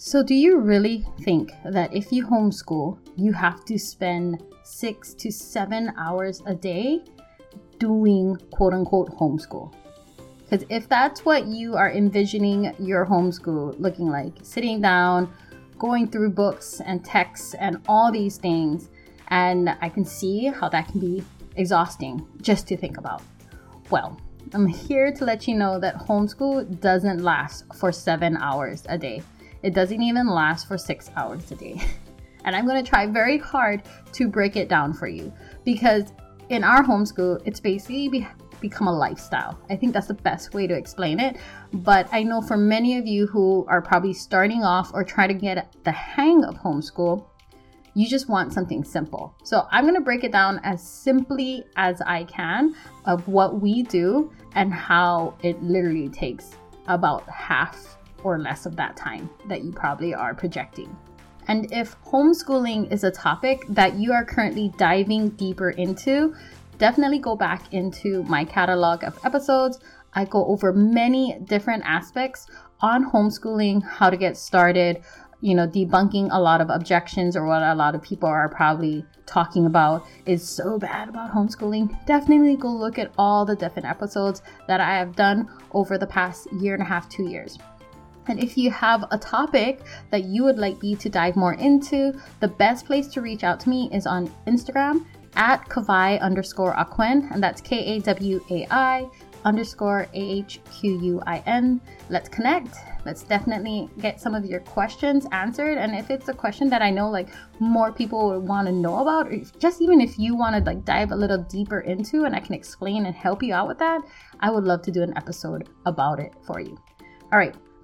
So, do you really think that if you homeschool, you have to spend six to seven hours a day doing quote unquote homeschool? Because if that's what you are envisioning your homeschool looking like, sitting down, going through books and texts and all these things, and I can see how that can be exhausting just to think about. Well, I'm here to let you know that homeschool doesn't last for seven hours a day. It doesn't even last for six hours a day. And I'm going to try very hard to break it down for you because in our homeschool, it's basically be- become a lifestyle. I think that's the best way to explain it. But I know for many of you who are probably starting off or trying to get the hang of homeschool, you just want something simple. So I'm going to break it down as simply as I can of what we do and how it literally takes about half or less of that time that you probably are projecting. And if homeschooling is a topic that you are currently diving deeper into, definitely go back into my catalog of episodes. I go over many different aspects on homeschooling, how to get started, you know, debunking a lot of objections or what a lot of people are probably talking about is so bad about homeschooling. Definitely go look at all the different episodes that I have done over the past year and a half, two years. And if you have a topic that you would like me to dive more into, the best place to reach out to me is on Instagram at Kawai underscore Ahquin, and that's K A W A I underscore A H Q U I N. Let's connect. Let's definitely get some of your questions answered. And if it's a question that I know like more people would want to know about, or just even if you want to like dive a little deeper into and I can explain and help you out with that, I would love to do an episode about it for you. All right,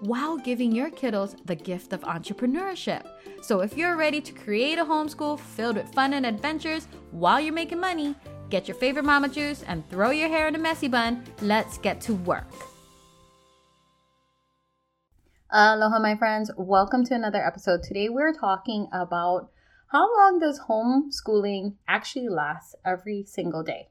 while giving your kiddos the gift of entrepreneurship. So, if you're ready to create a homeschool filled with fun and adventures while you're making money, get your favorite mama juice and throw your hair in a messy bun. Let's get to work. Aloha, my friends. Welcome to another episode. Today, we're talking about how long does homeschooling actually last every single day?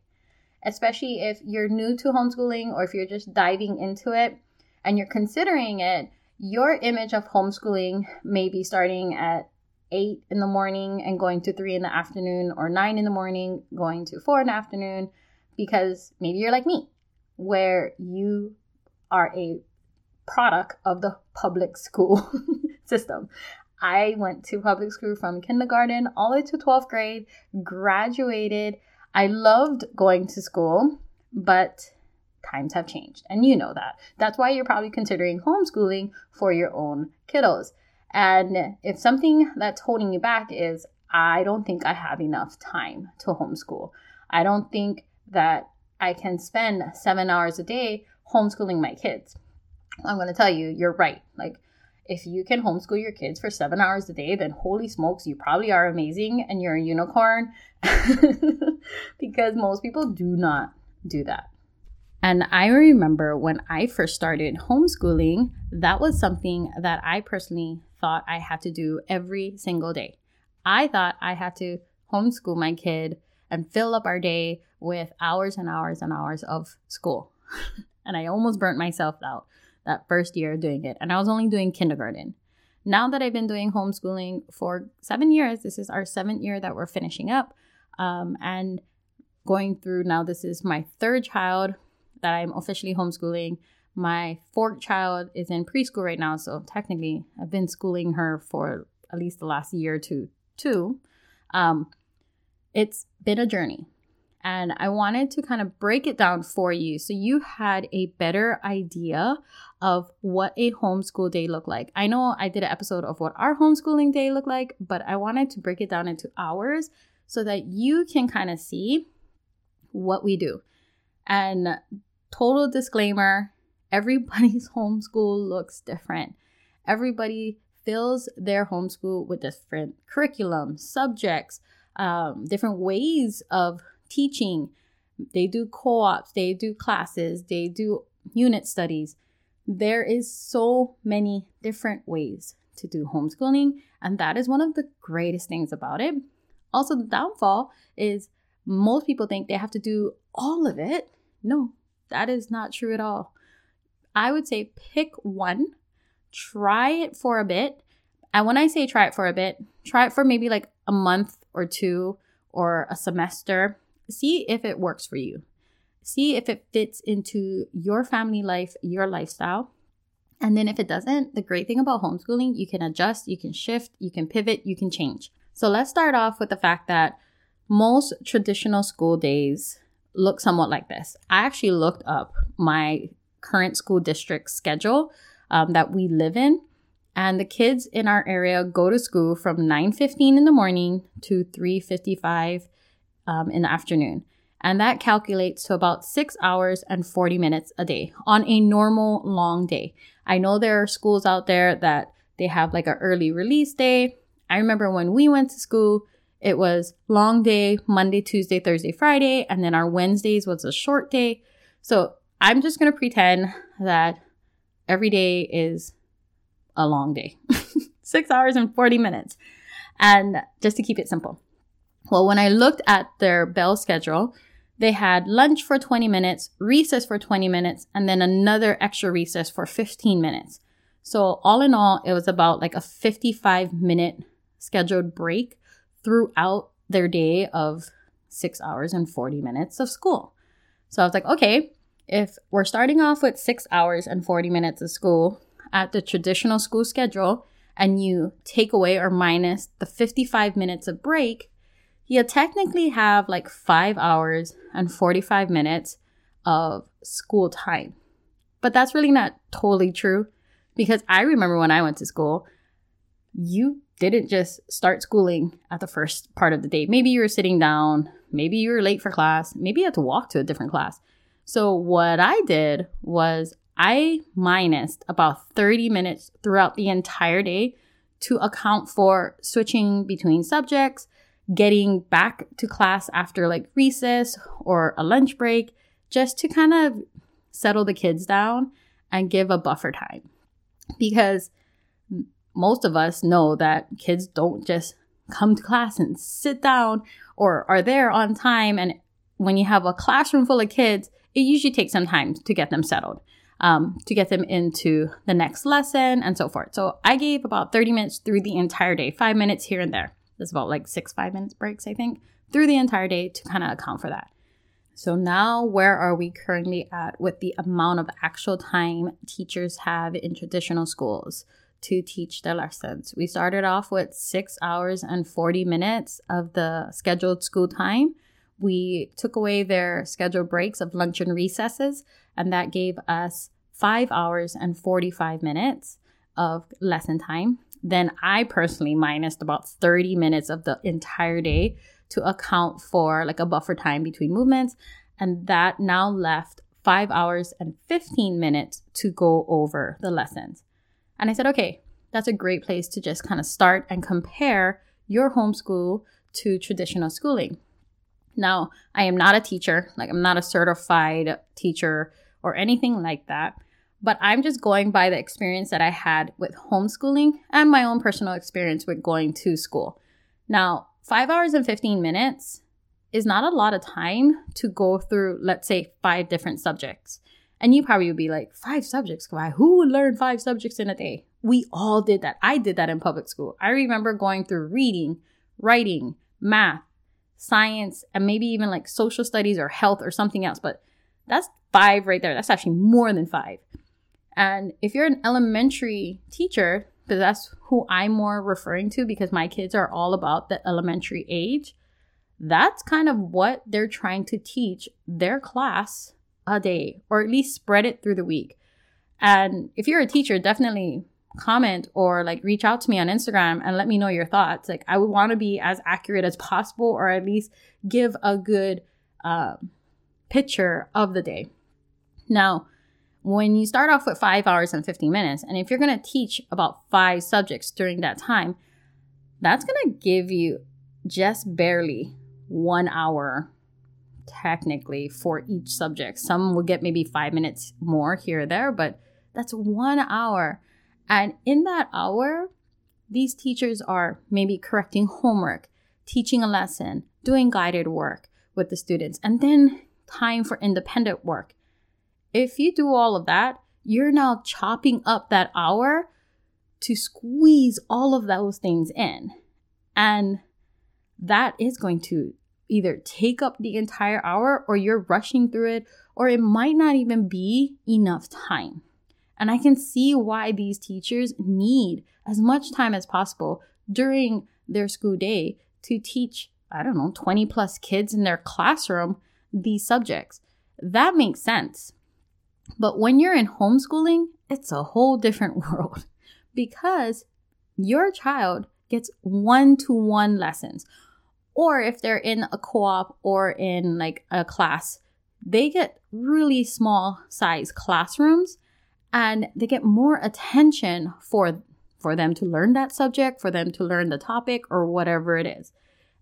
Especially if you're new to homeschooling or if you're just diving into it and you're considering it, your image of homeschooling may be starting at eight in the morning and going to three in the afternoon, or nine in the morning, going to four in the afternoon, because maybe you're like me, where you are a product of the public school system. I went to public school from kindergarten all the way to 12th grade, graduated. I loved going to school, but times have changed. And you know that. That's why you're probably considering homeschooling for your own kiddos. And if something that's holding you back is, I don't think I have enough time to homeschool. I don't think that I can spend seven hours a day homeschooling my kids. I'm going to tell you, you're right. Like, if you can homeschool your kids for seven hours a day, then holy smokes, you probably are amazing and you're a unicorn because most people do not do that. And I remember when I first started homeschooling, that was something that I personally thought I had to do every single day. I thought I had to homeschool my kid and fill up our day with hours and hours and hours of school. and I almost burnt myself out that first year doing it. And I was only doing kindergarten. Now that I've been doing homeschooling for seven years, this is our seventh year that we're finishing up. Um, and going through now, this is my third child that I'm officially homeschooling. My fourth child is in preschool right now, so technically I've been schooling her for at least the last year or two. Two, um, it's been a journey, and I wanted to kind of break it down for you so you had a better idea of what a homeschool day looked like. I know I did an episode of what our homeschooling day looked like, but I wanted to break it down into hours so that you can kind of see what we do. And total disclaimer everybody's homeschool looks different. Everybody fills their homeschool with different curriculum, subjects, um, different ways of teaching. They do co ops, they do classes, they do unit studies. There is so many different ways to do homeschooling, and that is one of the greatest things about it. Also, the downfall is most people think they have to do all of it. No, that is not true at all. I would say pick one, try it for a bit. And when I say try it for a bit, try it for maybe like a month or two or a semester. See if it works for you. See if it fits into your family life, your lifestyle. And then if it doesn't, the great thing about homeschooling, you can adjust, you can shift, you can pivot, you can change. So let's start off with the fact that most traditional school days look somewhat like this. I actually looked up my current school district schedule um, that we live in and the kids in our area go to school from 9.15 in the morning to 3.55 um, in the afternoon. And that calculates to about six hours and 40 minutes a day on a normal long day. I know there are schools out there that they have like an early release day. I remember when we went to school it was long day monday tuesday thursday friday and then our wednesdays was a short day so i'm just going to pretend that every day is a long day six hours and 40 minutes. And just to keep it simple. Well, when I looked at their bell schedule, they had lunch for 20 minutes, recess for 20 minutes, and then another extra recess for 15 minutes. So, all in all, it was about like a 55 minute scheduled break throughout their day of six hours and 40 minutes of school. So, I was like, okay, if we're starting off with six hours and 40 minutes of school, at the traditional school schedule and you take away or minus the 55 minutes of break, you technically have like five hours and 45 minutes of school time. But that's really not totally true because I remember when I went to school, you didn't just start schooling at the first part of the day. Maybe you were sitting down, maybe you were late for class, maybe you had to walk to a different class. So, what I did was I minused about 30 minutes throughout the entire day to account for switching between subjects, getting back to class after like recess or a lunch break, just to kind of settle the kids down and give a buffer time. Because most of us know that kids don't just come to class and sit down or are there on time. And when you have a classroom full of kids, it usually takes some time to get them settled um, to get them into the next lesson and so forth. So I gave about 30 minutes through the entire day, five minutes here and there. There's about like six five minutes breaks, I think, through the entire day to kind of account for that. So now, where are we currently at with the amount of actual time teachers have in traditional schools to teach the lessons? We started off with six hours and 40 minutes of the scheduled school time. We took away their scheduled breaks of lunch and recesses and that gave us five hours and 45 minutes of lesson time. Then I personally minused about 30 minutes of the entire day to account for like a buffer time between movements. And that now left five hours and 15 minutes to go over the lessons. And I said, okay, that's a great place to just kind of start and compare your homeschool to traditional schooling. Now, I am not a teacher, like, I'm not a certified teacher or anything like that. But I'm just going by the experience that I had with homeschooling and my own personal experience with going to school. Now, five hours and 15 minutes is not a lot of time to go through, let's say, five different subjects. And you probably would be like, five subjects? Why? Who would learn five subjects in a day? We all did that. I did that in public school. I remember going through reading, writing, math, science, and maybe even like social studies or health or something else. But that's five right there. That's actually more than five. And if you're an elementary teacher, because that's who I'm more referring to because my kids are all about the elementary age, that's kind of what they're trying to teach their class a day, or at least spread it through the week. And if you're a teacher, definitely comment or like reach out to me on Instagram and let me know your thoughts. Like, I would want to be as accurate as possible, or at least give a good uh, picture of the day. Now, when you start off with five hours and 15 minutes, and if you're going to teach about five subjects during that time, that's going to give you just barely one hour technically for each subject. Some will get maybe five minutes more here or there, but that's one hour. And in that hour, these teachers are maybe correcting homework, teaching a lesson, doing guided work with the students, and then time for independent work if you do all of that, you're now chopping up that hour to squeeze all of those things in. And that is going to either take up the entire hour or you're rushing through it, or it might not even be enough time. And I can see why these teachers need as much time as possible during their school day to teach, I don't know, 20 plus kids in their classroom these subjects. That makes sense. But when you're in homeschooling, it's a whole different world because your child gets one to one lessons. Or if they're in a co op or in like a class, they get really small size classrooms and they get more attention for for them to learn that subject, for them to learn the topic or whatever it is.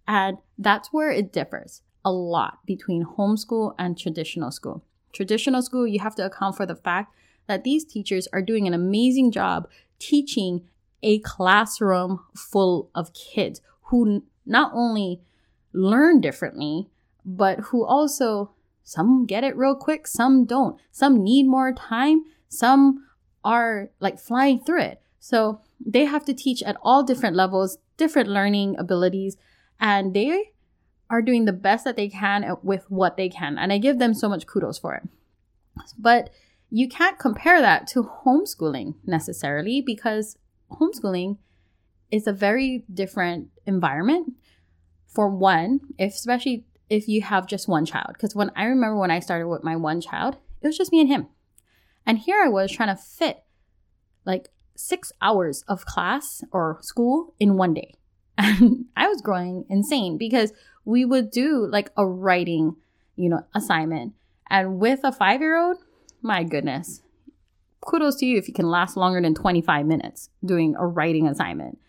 And that's where it differs a lot between homeschool and traditional school traditional school, you have to account for the fact that these teachers are doing an amazing job teaching a classroom full of kids who not only learn differently, but who also some get it real quick, some don't. Some need more time, some are like flying through it. So they have to teach at all different levels, different learning abilities, and they are doing the best that they can with what they can. And I give them so much kudos for it. But you can't compare that to homeschooling necessarily because homeschooling is a very different environment. For one, if, especially if you have just one child. Because when I remember when I started with my one child, it was just me and him. And here I was trying to fit like six hours of class or school in one day. And I was growing insane because we would do like a writing, you know, assignment. And with a five year old, my goodness, kudos to you if you can last longer than 25 minutes doing a writing assignment.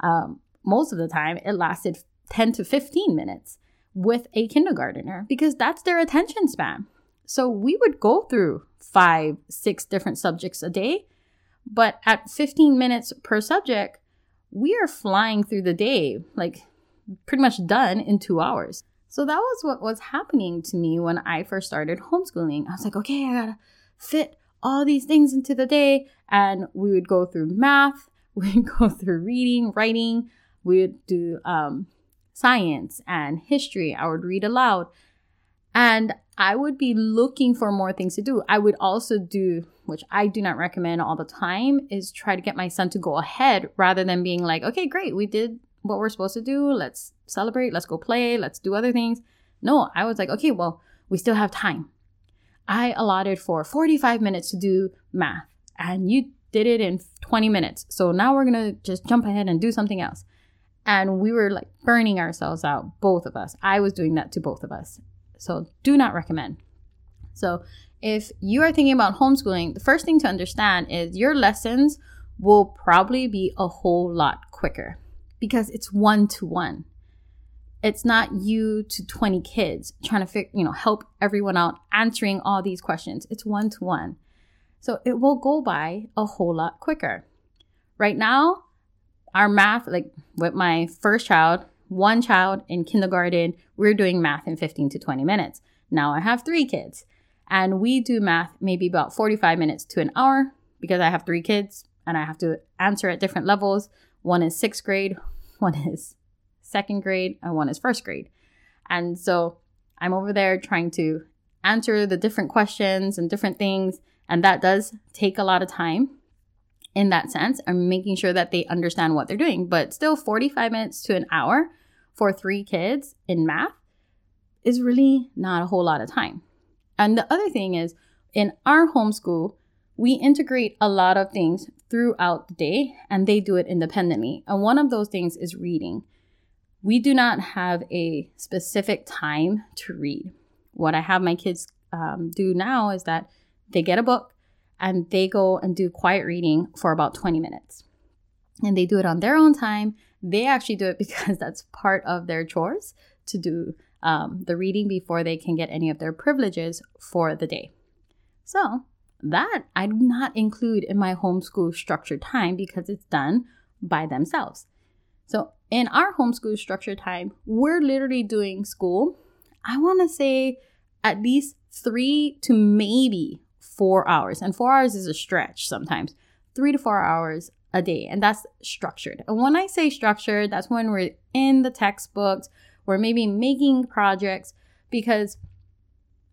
Um, most of the time, it lasted 10 to 15 minutes with a kindergartner because that's their attention span. So we would go through five, six different subjects a day, but at 15 minutes per subject, we are flying through the day, like pretty much done in two hours. So that was what was happening to me when I first started homeschooling. I was like, okay, I gotta fit all these things into the day. And we would go through math, we would go through reading, writing, we would do um, science and history. I would read aloud. And I would be looking for more things to do. I would also do, which I do not recommend all the time, is try to get my son to go ahead rather than being like, okay, great, we did what we're supposed to do. Let's celebrate. Let's go play. Let's do other things. No, I was like, okay, well, we still have time. I allotted for 45 minutes to do math and you did it in 20 minutes. So now we're going to just jump ahead and do something else. And we were like burning ourselves out, both of us. I was doing that to both of us. So do not recommend. So if you are thinking about homeschooling, the first thing to understand is your lessons will probably be a whole lot quicker because it's one to one. It's not you to 20 kids trying to figure, you know, help everyone out answering all these questions. It's one to one. So it will go by a whole lot quicker. Right now, our math, like with my first child, one child in kindergarten, we're doing math in 15 to 20 minutes. Now I have three kids and we do math maybe about 45 minutes to an hour because I have three kids and I have to answer at different levels. One is sixth grade, one is second grade, and one is first grade. And so I'm over there trying to answer the different questions and different things. And that does take a lot of time in that sense. I'm making sure that they understand what they're doing. But still, 45 minutes to an hour for three kids in math is really not a whole lot of time. And the other thing is, in our homeschool, we integrate a lot of things throughout the day and they do it independently. And one of those things is reading. We do not have a specific time to read. What I have my kids um, do now is that they get a book and they go and do quiet reading for about 20 minutes. And they do it on their own time. They actually do it because that's part of their chores to do um, the reading before they can get any of their privileges for the day. So, that I do not include in my homeschool structured time because it's done by themselves. So, in our homeschool structured time, we're literally doing school, I want to say at least three to maybe four hours. And four hours is a stretch sometimes, three to four hours a day. And that's structured. And when I say structured, that's when we're in the textbooks, we're maybe making projects because,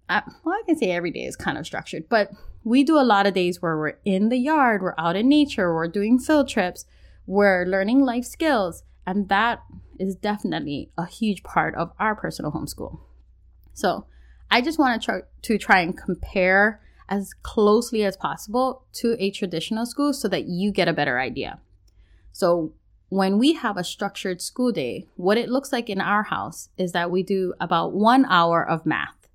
I, well, I can say every day is kind of structured, but we do a lot of days where we're in the yard, we're out in nature, we're doing field trips, we're learning life skills. And that is definitely a huge part of our personal homeschool. So I just want to try to try and compare as closely as possible to a traditional school so that you get a better idea. So when we have a structured school day, what it looks like in our house is that we do about one hour of math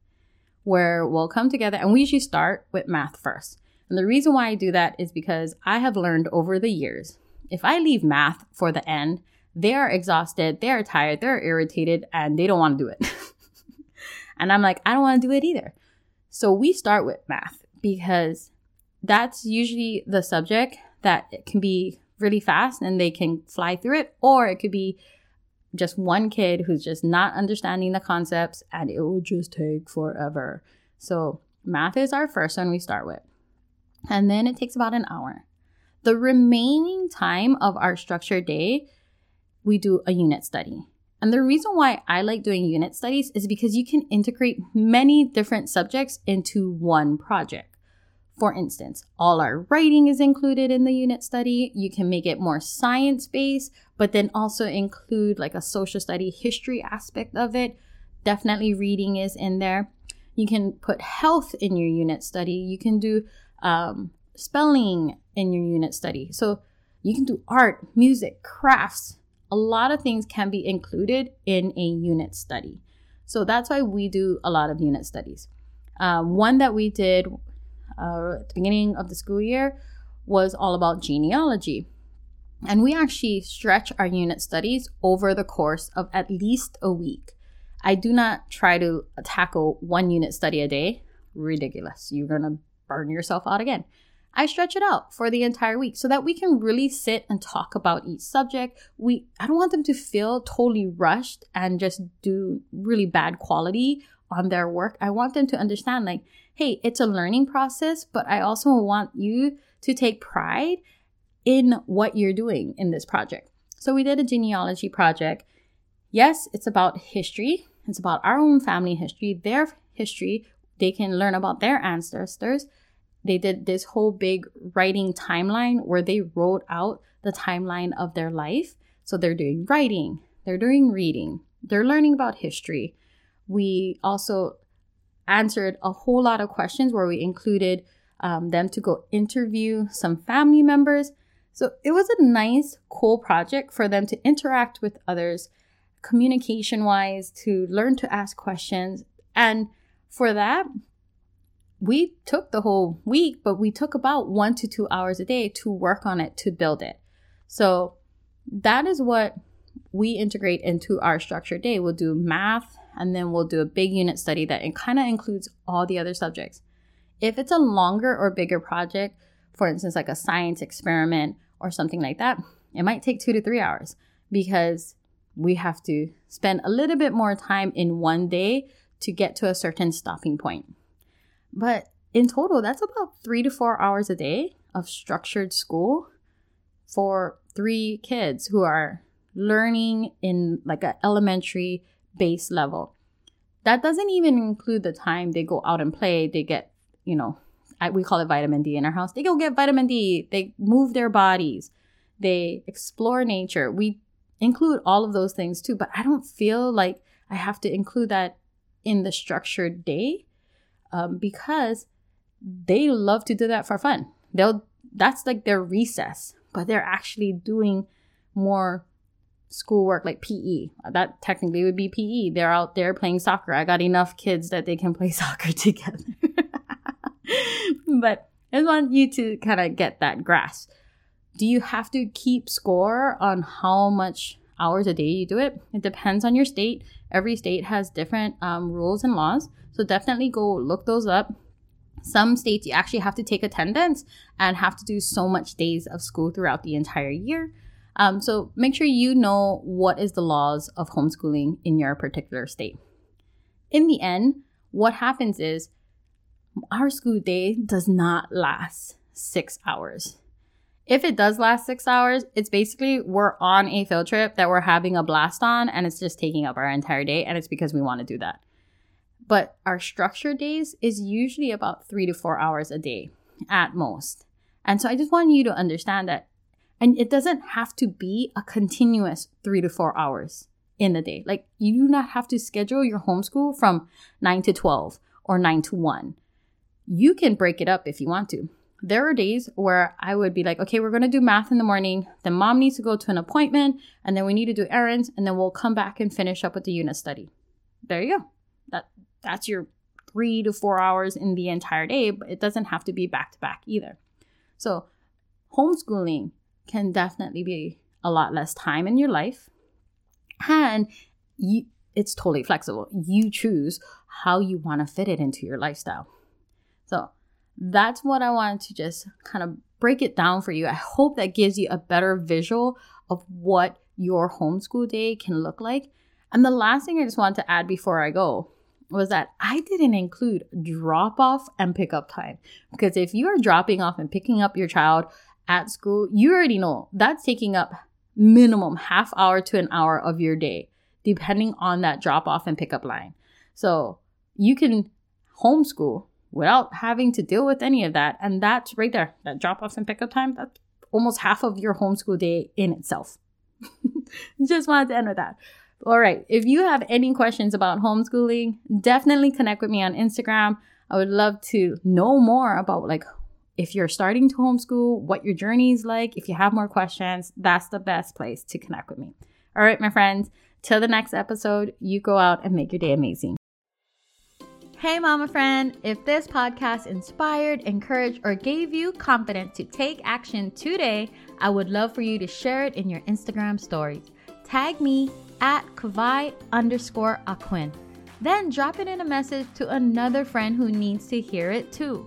where we'll come together and we usually start with math first. And the reason why I do that is because I have learned over the years if I leave math for the end, they are exhausted, they are tired, they're irritated, and they don't want to do it. and I'm like, I don't want to do it either. So we start with math because that's usually the subject that can be really fast and they can fly through it, or it could be just one kid who's just not understanding the concepts and it will just take forever. So, math is our first one we start with. And then it takes about an hour. The remaining time of our structured day, we do a unit study. And the reason why I like doing unit studies is because you can integrate many different subjects into one project. For instance, all our writing is included in the unit study. You can make it more science based, but then also include like a social study history aspect of it. Definitely reading is in there. You can put health in your unit study. You can do um, spelling in your unit study. So you can do art, music, crafts. A lot of things can be included in a unit study. So that's why we do a lot of unit studies. Um, one that we did uh, at the beginning of the school year was all about genealogy. And we actually stretch our unit studies over the course of at least a week. I do not try to tackle one unit study a day. Ridiculous. You're going to burn yourself out again. I stretch it out for the entire week so that we can really sit and talk about each subject. We I don't want them to feel totally rushed and just do really bad quality on their work. I want them to understand like, hey, it's a learning process, but I also want you to take pride in what you're doing in this project. So we did a genealogy project. Yes, it's about history. It's about our own family history, their history. They can learn about their ancestors they did this whole big writing timeline where they wrote out the timeline of their life. So they're doing writing, they're doing reading, they're learning about history. We also answered a whole lot of questions where we included um, them to go interview some family members. So it was a nice, cool project for them to interact with others, communication wise, to learn to ask questions. And for that, we took the whole week, but we took about one to two hours a day to work on it to build it. So that is what we integrate into our structured day. We'll do math and then we'll do a big unit study that it kind of includes all the other subjects. If it's a longer or bigger project, for instance, like a science experiment or something like that, it might take two to three hours because we have to spend a little bit more time in one day to get to a certain stopping point. But in total, that's about three to four hours a day of structured school for three kids who are learning in like an elementary base level. That doesn't even include the time they go out and play. They get, you know, I, we call it vitamin D in our house. They go get vitamin D. They move their bodies. They explore nature. We include all of those things too, but I don't feel like I have to include that in the structured day um, because they love to do that for fun. They'll that's like their recess, but they're actually doing more schoolwork like PE. That technically would be PE. They're out there playing soccer. I got enough kids that they can play soccer together. but I just want you to kind of get that grasp. Do you have to keep score on how much hours a day you do it? It depends on your state. Every state has different um, rules and laws. So definitely go look those up. Some states you actually have to take attendance and have to do so much days of school throughout the entire year. Um, so make sure you know what is the laws of homeschooling in your particular state. In the end, what happens is our school day does not last six hours. If it does last six hours, it's basically we're on a field trip that we're having a blast on and it's just taking up our entire day and it's because we want to do that. But our structured days is usually about three to four hours a day at most. And so I just want you to understand that. And it doesn't have to be a continuous three to four hours in the day. Like you do not have to schedule your homeschool from 9 to 12 or 9 to 1. You can break it up if you want to. There are days where I would be like, okay, we're going to do math in the morning. Then mom needs to go to an appointment and then we need to do errands and then we'll come back and finish up with the unit study. There you go. That that's your 3 to 4 hours in the entire day, but it doesn't have to be back to back either. So, homeschooling can definitely be a lot less time in your life and you, it's totally flexible. You choose how you want to fit it into your lifestyle. So that's what I wanted to just kind of break it down for you. I hope that gives you a better visual of what your homeschool day can look like. And the last thing I just want to add before I go was that I didn't include drop off and pick up time. Because if you are dropping off and picking up your child at school, you already know that's taking up minimum half hour to an hour of your day, depending on that drop off and pickup line. So you can homeschool without having to deal with any of that. And that's right there, that drop off and pickup time, that's almost half of your homeschool day in itself. Just wanted to end with that. All right. If you have any questions about homeschooling, definitely connect with me on Instagram. I would love to know more about like if you're starting to homeschool, what your journey is like. If you have more questions, that's the best place to connect with me. All right, my friends, till the next episode, you go out and make your day amazing. Hey, mama friend, if this podcast inspired, encouraged, or gave you confidence to take action today, I would love for you to share it in your Instagram stories. Tag me at Kawai underscore Ahquin. Then drop it in a message to another friend who needs to hear it too.